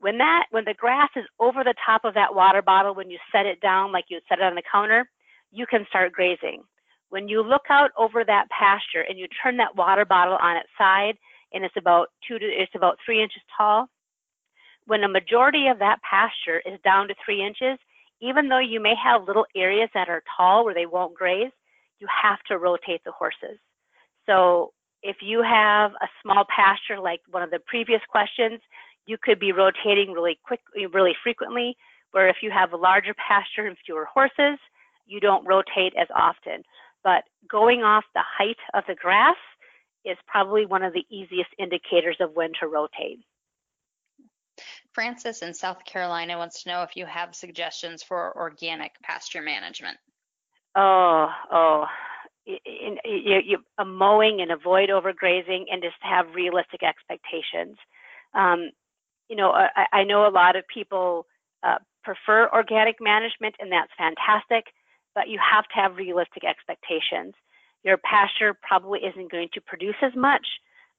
When that, when the grass is over the top of that water bottle, when you set it down like you set it on the counter, you can start grazing. When you look out over that pasture and you turn that water bottle on its side, and it's about two to, it's about three inches tall, when a majority of that pasture is down to three inches, even though you may have little areas that are tall where they won't graze, you have to rotate the horses. So if you have a small pasture like one of the previous questions, you could be rotating really quick, really frequently, where if you have a larger pasture and fewer horses, you don't rotate as often. But going off the height of the grass is probably one of the easiest indicators of when to rotate. Francis in South Carolina wants to know if you have suggestions for organic pasture management. Oh, oh, you, you, you, a mowing and avoid overgrazing and just have realistic expectations. Um, you know, I, I, know a lot of people uh, prefer organic management, and that's fantastic, but you have to have realistic expectations. Your pasture probably isn't going to produce as much.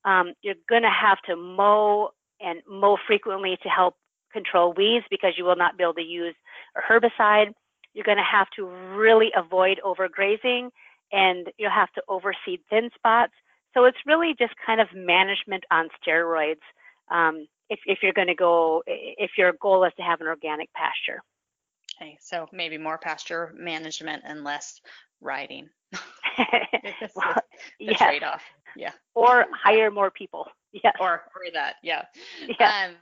Um, you're going to have to mow and mow frequently to help control weeds because you will not be able to use a herbicide. You're going to have to really avoid overgrazing and you'll have to overseed thin spots. So it's really just kind of management on steroids um, if, if you're going to go, if your goal is to have an organic pasture. Okay, so maybe more pasture management and less riding. well, the trade-off. Yeah. Or hire more people. Yeah. Or or that. Yeah. Yeah. Um,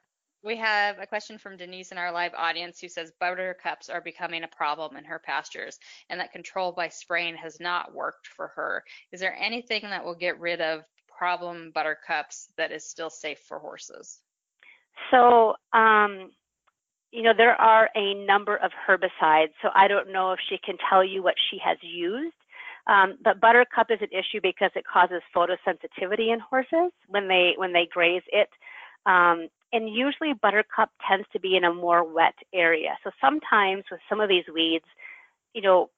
we have a question from Denise in our live audience who says buttercups are becoming a problem in her pastures and that control by spraying has not worked for her. Is there anything that will get rid of problem buttercups that is still safe for horses? So, um, you know, there are a number of herbicides, so I don't know if she can tell you what she has used. Um, but buttercup is an issue because it causes photosensitivity in horses when they when they graze it. Um, and usually buttercup tends to be in a more wet area. So sometimes with some of these weeds, you know,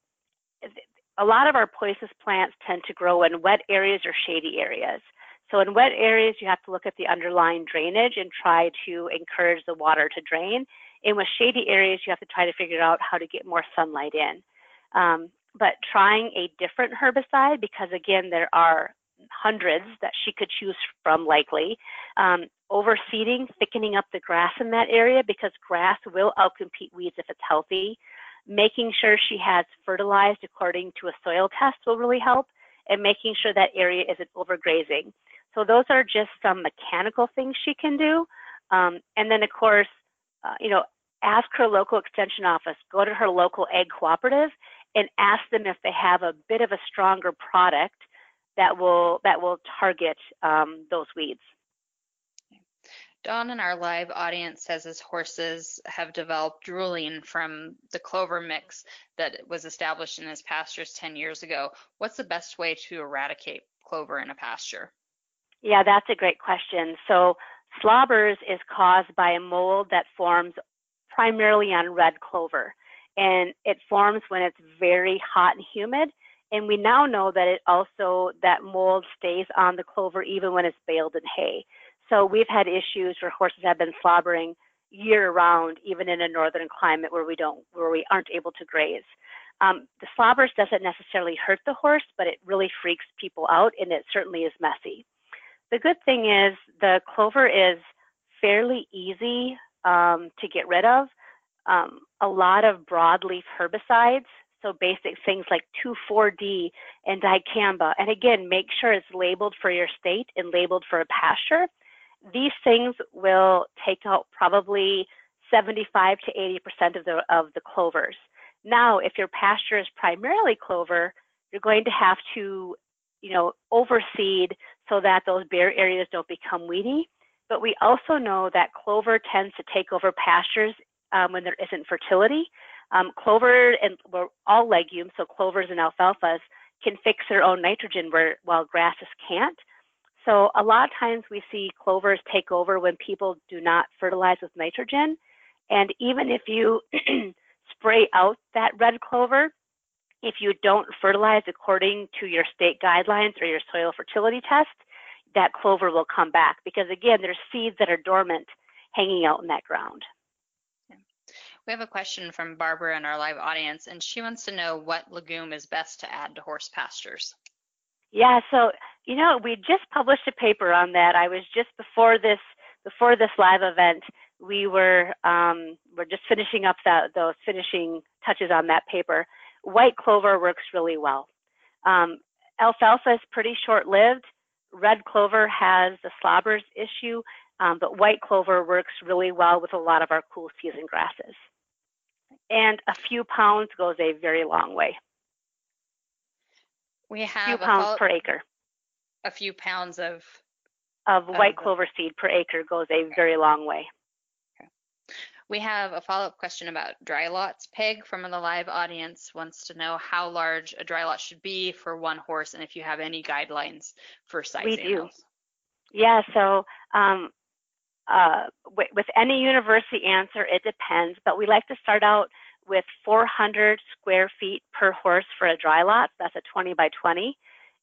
a lot of our poisonous plants tend to grow in wet areas or shady areas. So in wet areas, you have to look at the underlying drainage and try to encourage the water to drain. And with shady areas, you have to try to figure out how to get more sunlight in. Um, but trying a different herbicide, because again, there are hundreds that she could choose from likely. Um, overseeding, thickening up the grass in that area because grass will outcompete weeds if it's healthy. Making sure she has fertilized according to a soil test will really help, and making sure that area isn't overgrazing. So those are just some mechanical things she can do. Um, and then of course, uh, you know, ask her local extension office, go to her local ag cooperative and ask them if they have a bit of a stronger product that will that will target um, those weeds. Don in our live audience says his horses have developed drooling from the clover mix that was established in his pastures 10 years ago. What's the best way to eradicate clover in a pasture? Yeah, that's a great question. So slobbers is caused by a mold that forms primarily on red clover. And it forms when it's very hot and humid And we now know that it also, that mold stays on the clover even when it's baled in hay. So we've had issues where horses have been slobbering year round, even in a northern climate where we don't, where we aren't able to graze. Um, the slobbers doesn't necessarily hurt the horse, but it really freaks people out and it certainly is messy. The good thing is the clover is fairly easy um, to get rid of. Um, a lot of broadleaf herbicides, so basic things like 2,4-D and dicamba, and again, make sure it's labeled for your state and labeled for a pasture. These things will take out probably 75 to 80% of the, of the clovers. Now, if your pasture is primarily clover, you're going to have to, you know, overseed so that those bare areas don't become weedy. But we also know that clover tends to take over pastures um, when there isn't fertility. Um, clover and well, all legumes, so clovers and alfalfas, can fix their own nitrogen where, while grasses can't. So a lot of times we see clovers take over when people do not fertilize with nitrogen. And even if you spray out that red clover, if you don't fertilize according to your state guidelines or your soil fertility test, that clover will come back because again, there's seeds that are dormant hanging out in that ground. We have a question from Barbara in our live audience, and she wants to know what legume is best to add to horse pastures. Yeah, so you know, we just published a paper on that. I was just before this before this live event, we were um, we're just finishing up that those finishing touches on that paper. White clover works really well. Um, alfalfa is pretty short-lived. Red clover has the slobbers issue, um, but white clover works really well with a lot of our cool season grasses. And a few pounds goes a very long way. We have a few pounds per acre. A few pounds of of white clover seed per acre goes a very long way. We have a follow-up question about dry lots. Peg from the live audience wants to know how large a dry lot should be for one horse and if you have any guidelines for sizing We do. Yeah, so um, uh, with any university answer, it depends, but we like to start out with 400 square feet per horse for a dry lot. That's a 20 by 20.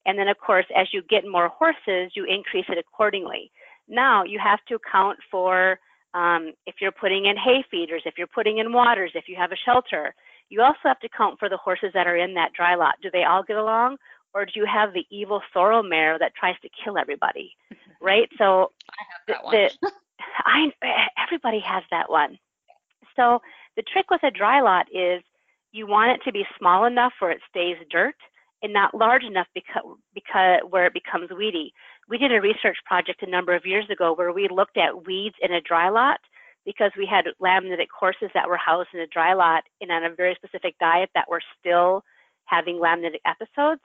And then, of course, as you get more horses, you increase it accordingly. Now, you have to account for um, if you're putting in hay feeders, if you're putting in waters, if you have a shelter, you also have to count for the horses that are in that dry lot. Do they all get along? Or do you have the evil sorrel mare that tries to kill everybody? right? So I have that one. The, I, everybody has that one. So the trick with a dry lot is you want it to be small enough where it stays dirt and not large enough because, because where it becomes weedy. We did a research project a number of years ago where we looked at weeds in a dry lot because we had laminitic horses that were housed in a dry lot and on a very specific diet that were still having laminitic episodes.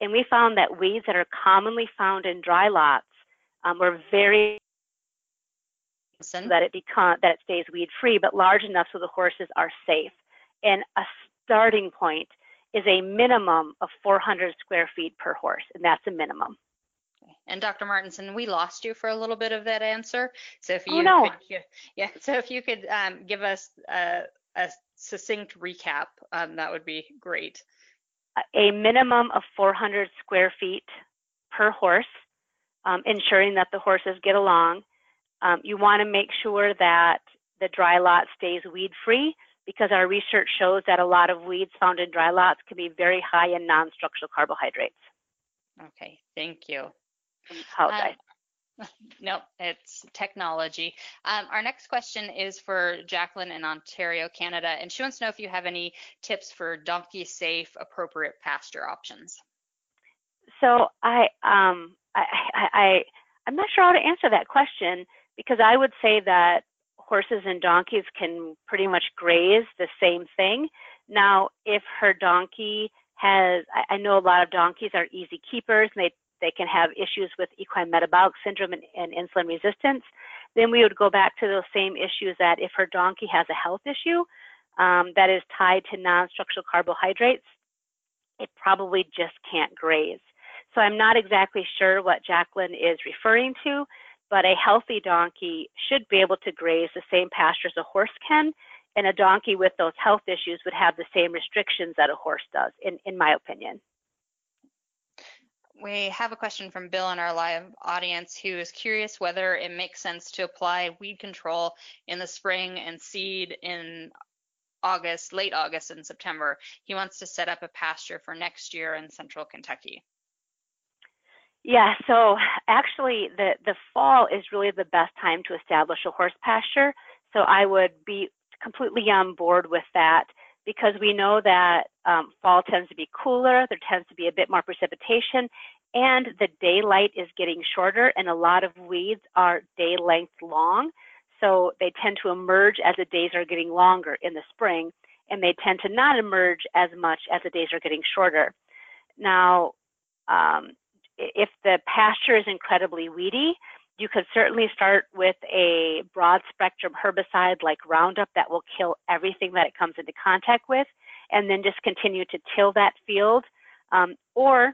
And we found that weeds that are commonly found in dry lots um, were very that it become that it stays weed free, but large enough so the horses are safe. And a starting point is a minimum of 400 square feet per horse, and that's a minimum. And Dr. Martinson, we lost you for a little bit of that answer. So if oh, you oh, no. could, yeah, so if you could um, give us a, a succinct recap, um, that would be great. A minimum of 400 square feet per horse, um, ensuring that the horses get along. Um, you want to make sure that the dry lot stays weed free because our research shows that a lot of weeds found in dry lots can be very high in non-structural carbohydrates. Okay, thank you. Apologize. Um, no, it's technology. Um, our next question is for Jacqueline in Ontario, Canada, and she wants to know if you have any tips for donkey safe, appropriate pasture options. So I, um, I, I, I, I'm not sure how to answer that question because I would say that horses and donkeys can pretty much graze the same thing. Now, if her donkey has, I, I know a lot of donkeys are easy keepers and they, they can have issues with equine metabolic syndrome and, and insulin resistance, then we would go back to those same issues that if her donkey has a health issue um, that is tied to non-structural carbohydrates, it probably just can't graze. So I'm not exactly sure what Jacqueline is referring to, but a healthy donkey should be able to graze the same pastures a horse can, and a donkey with those health issues would have the same restrictions that a horse does, in, in my opinion. We have a question from Bill in our live audience who is curious whether it makes sense to apply weed control in the spring and seed in August, late August and September. He wants to set up a pasture for next year in central Kentucky. Yeah, so actually the, the fall is really the best time to establish a horse pasture. So I would be completely on board with that because we know that um, fall tends to be cooler, there tends to be a bit more precipitation, and the daylight is getting shorter, and a lot of weeds are day length long. So they tend to emerge as the days are getting longer in the spring, and they tend to not emerge as much as the days are getting shorter. Now, um, if the pasture is incredibly weedy, you could certainly start with a broad spectrum herbicide like Roundup that will kill everything that it comes into contact with, and then just continue to till that field. Um, or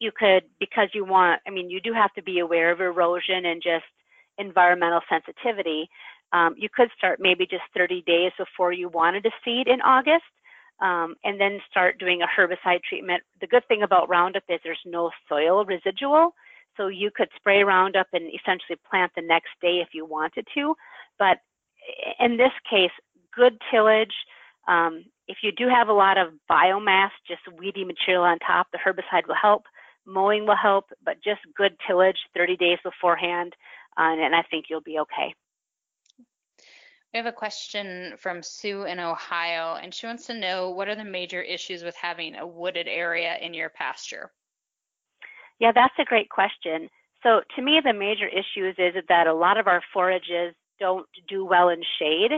you could, because you want, I mean, you do have to be aware of erosion and just environmental sensitivity. Um, you could start maybe just 30 days before you wanted to seed in August. Um, and then start doing a herbicide treatment. The good thing about Roundup is there's no soil residual, so you could spray Roundup and essentially plant the next day if you wanted to. But in this case, good tillage. Um, if you do have a lot of biomass, just weedy material on top, the herbicide will help. Mowing will help, but just good tillage 30 days beforehand, uh, and I think you'll be okay. We have a question from Sue in Ohio, and she wants to know what are the major issues with having a wooded area in your pasture? Yeah, that's a great question. So to me, the major issues is that a lot of our forages don't do well in shade.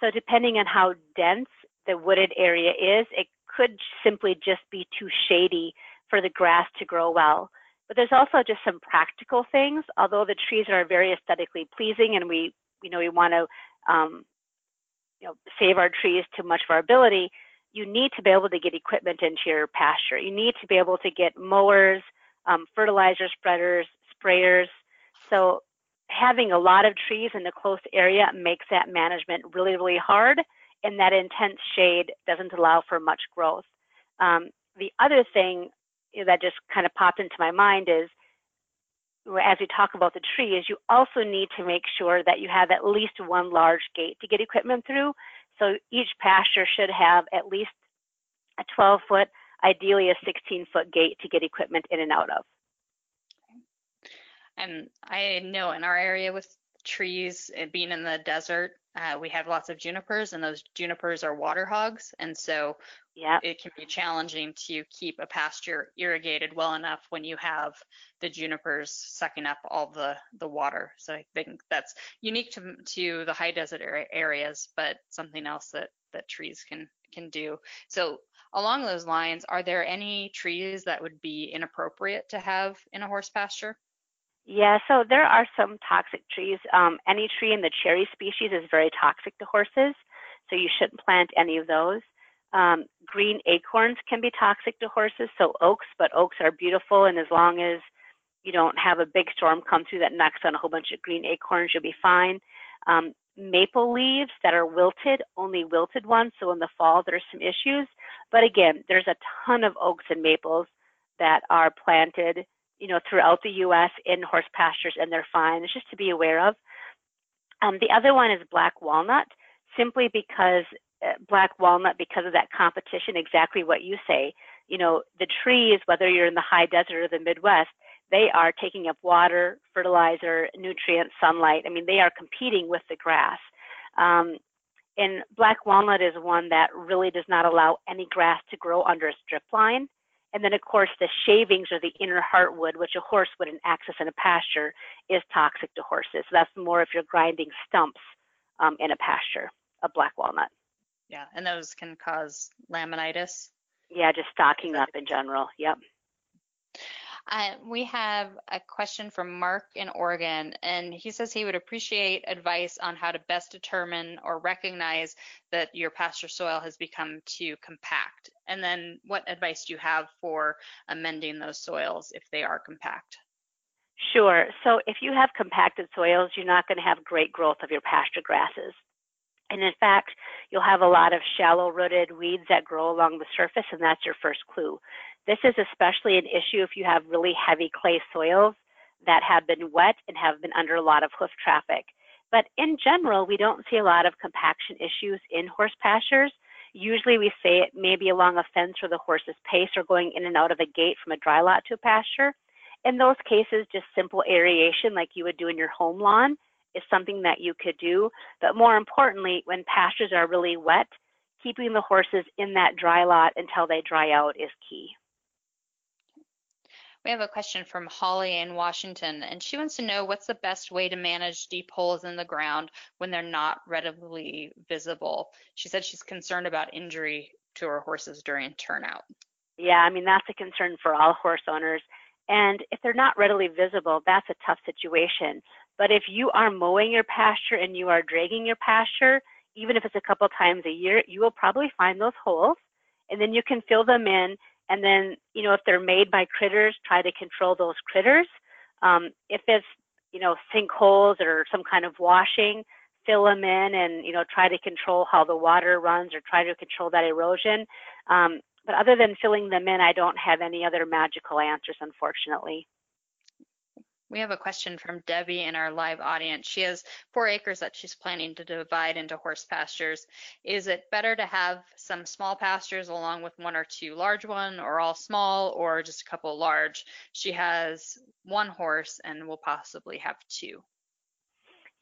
So depending on how dense the wooded area is, it could simply just be too shady for the grass to grow well. But there's also just some practical things. Although the trees are very aesthetically pleasing, and we, you know, we want to, um, you know, save our trees to much of our ability. You need to be able to get equipment into your pasture. You need to be able to get mowers, um, fertilizer spreaders, sprayers. So having a lot of trees in a close area makes that management really, really hard, and that intense shade doesn't allow for much growth. Um, the other thing that just kind of popped into my mind is as we talk about the tree is you also need to make sure that you have at least one large gate to get equipment through. So each pasture should have at least a 12 foot ideally a 16 foot gate to get equipment in and out of. And I know in our area with trees being in the desert, uh, we have lots of junipers, and those junipers are water hogs, and so yep. it can be challenging to keep a pasture irrigated well enough when you have the junipers sucking up all the the water. So I think that's unique to to the high desert areas, but something else that that trees can can do. So along those lines, are there any trees that would be inappropriate to have in a horse pasture? Yeah, so there are some toxic trees. Um, any tree in the cherry species is very toxic to horses, so you shouldn't plant any of those. Um, green acorns can be toxic to horses, so oaks, but oaks are beautiful, and as long as you don't have a big storm come through that knocks on a whole bunch of green acorns, you'll be fine. Um, maple leaves that are wilted, only wilted ones, so in the fall there's some issues. But again, there's a ton of oaks and maples that are planted, you know, throughout the U.S. in horse pastures, and they're fine. It's just to be aware of. Um, the other one is black walnut, simply because uh, black walnut, because of that competition, exactly what you say. You know, the trees, whether you're in the high desert or the Midwest, they are taking up water, fertilizer, nutrients, sunlight. I mean, they are competing with the grass. Um, and black walnut is one that really does not allow any grass to grow under a strip line. And then, of course, the shavings or the inner heartwood, which a horse wouldn't access in a pasture, is toxic to horses. So that's more if you're grinding stumps um, in a pasture, a black walnut. Yeah, and those can cause laminitis. Yeah, just stocking up in general. Yep. Uh, we have a question from Mark in Oregon, and he says he would appreciate advice on how to best determine or recognize that your pasture soil has become too compact. And then what advice do you have for amending those soils if they are compact? Sure. So if you have compacted soils, you're not going to have great growth of your pasture grasses. And in fact, you'll have a lot of shallow rooted weeds that grow along the surface, and that's your first clue. This is especially an issue if you have really heavy clay soils that have been wet and have been under a lot of hoof traffic. But in general, we don't see a lot of compaction issues in horse pastures. Usually we say it maybe along a fence or the horse's pace or going in and out of a gate from a dry lot to a pasture. In those cases, just simple aeration like you would do in your home lawn is something that you could do. But more importantly, when pastures are really wet, keeping the horses in that dry lot until they dry out is key. We have a question from Holly in Washington, and she wants to know what's the best way to manage deep holes in the ground when they're not readily visible. She said she's concerned about injury to her horses during turnout. Yeah, I mean, that's a concern for all horse owners. And if they're not readily visible, that's a tough situation. But if you are mowing your pasture and you are dragging your pasture, even if it's a couple times a year, you will probably find those holes and then you can fill them in. And then, you know, if they're made by critters, try to control those critters. Um, if it's, you know, sinkholes or some kind of washing, fill them in and, you know, try to control how the water runs or try to control that erosion. Um, but other than filling them in, I don't have any other magical answers, unfortunately. We have a question from Debbie in our live audience. She has four acres that she's planning to divide into horse pastures. Is it better to have some small pastures along with one or two large one or all small or just a couple large? She has one horse and will possibly have two.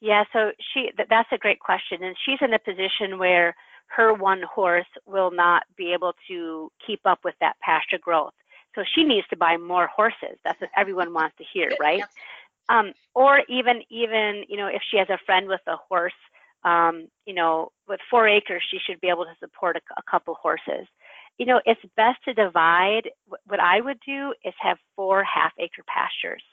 Yeah, so she that's a great question and she's in a position where her one horse will not be able to keep up with that pasture growth. So she needs to buy more horses. That's what everyone wants to hear, right? Um, or even even you know if she has a friend with a horse, um, you know with four acres she should be able to support a, a couple horses. You know it's best to divide. What I would do is have four half acre pastures.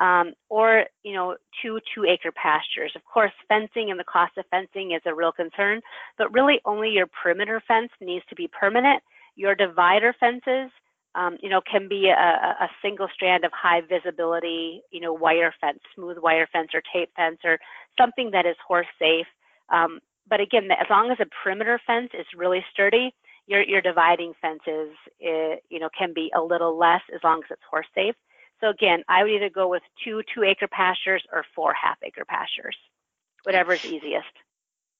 Um, or you know two two acre pastures. Of course, fencing and the cost of fencing is a real concern, but really only your perimeter fence needs to be permanent. Your divider fences um, you know, can be a, a, single strand of high visibility, you know, wire fence, smooth wire fence or tape fence or something that is horse safe. Um, but again, as long as a perimeter fence is really sturdy, your, your dividing fences, it, you know, can be a little less as long as it's horse safe. So again, I would either go with two two acre pastures or four half acre pastures, whatever is easiest.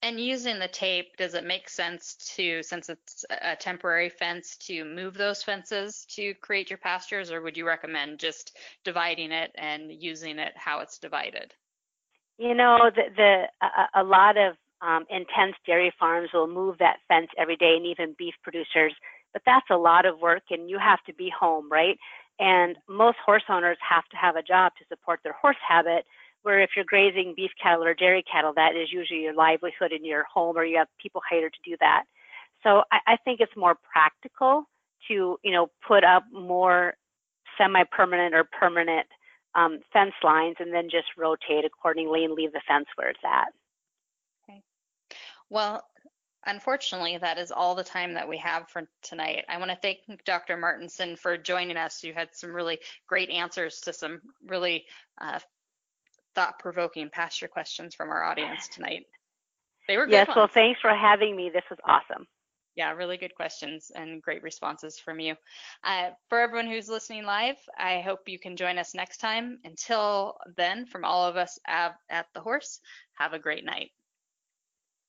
And using the tape, does it make sense to, since it's a temporary fence, to move those fences to create your pastures, or would you recommend just dividing it and using it how it's divided? You know, the, the a, a lot of um, intense dairy farms will move that fence every day, and even beef producers. But that's a lot of work, and you have to be home, right? And most horse owners have to have a job to support their horse habit where if you're grazing beef cattle or dairy cattle, that is usually your livelihood in your home or you have people hired to do that. So I, I think it's more practical to, you know, put up more semi-permanent or permanent um, fence lines and then just rotate accordingly and leave the fence where it's at. Okay. Well, unfortunately, that is all the time that we have for tonight. I want to thank Dr. Martinson for joining us. You had some really great answers to some really uh, thought-provoking pasture questions from our audience tonight. They were good Yes, ones. well, thanks for having me. This was awesome. Yeah, really good questions and great responses from you. Uh, for everyone who's listening live, I hope you can join us next time. Until then, from all of us at, at The Horse, have a great night.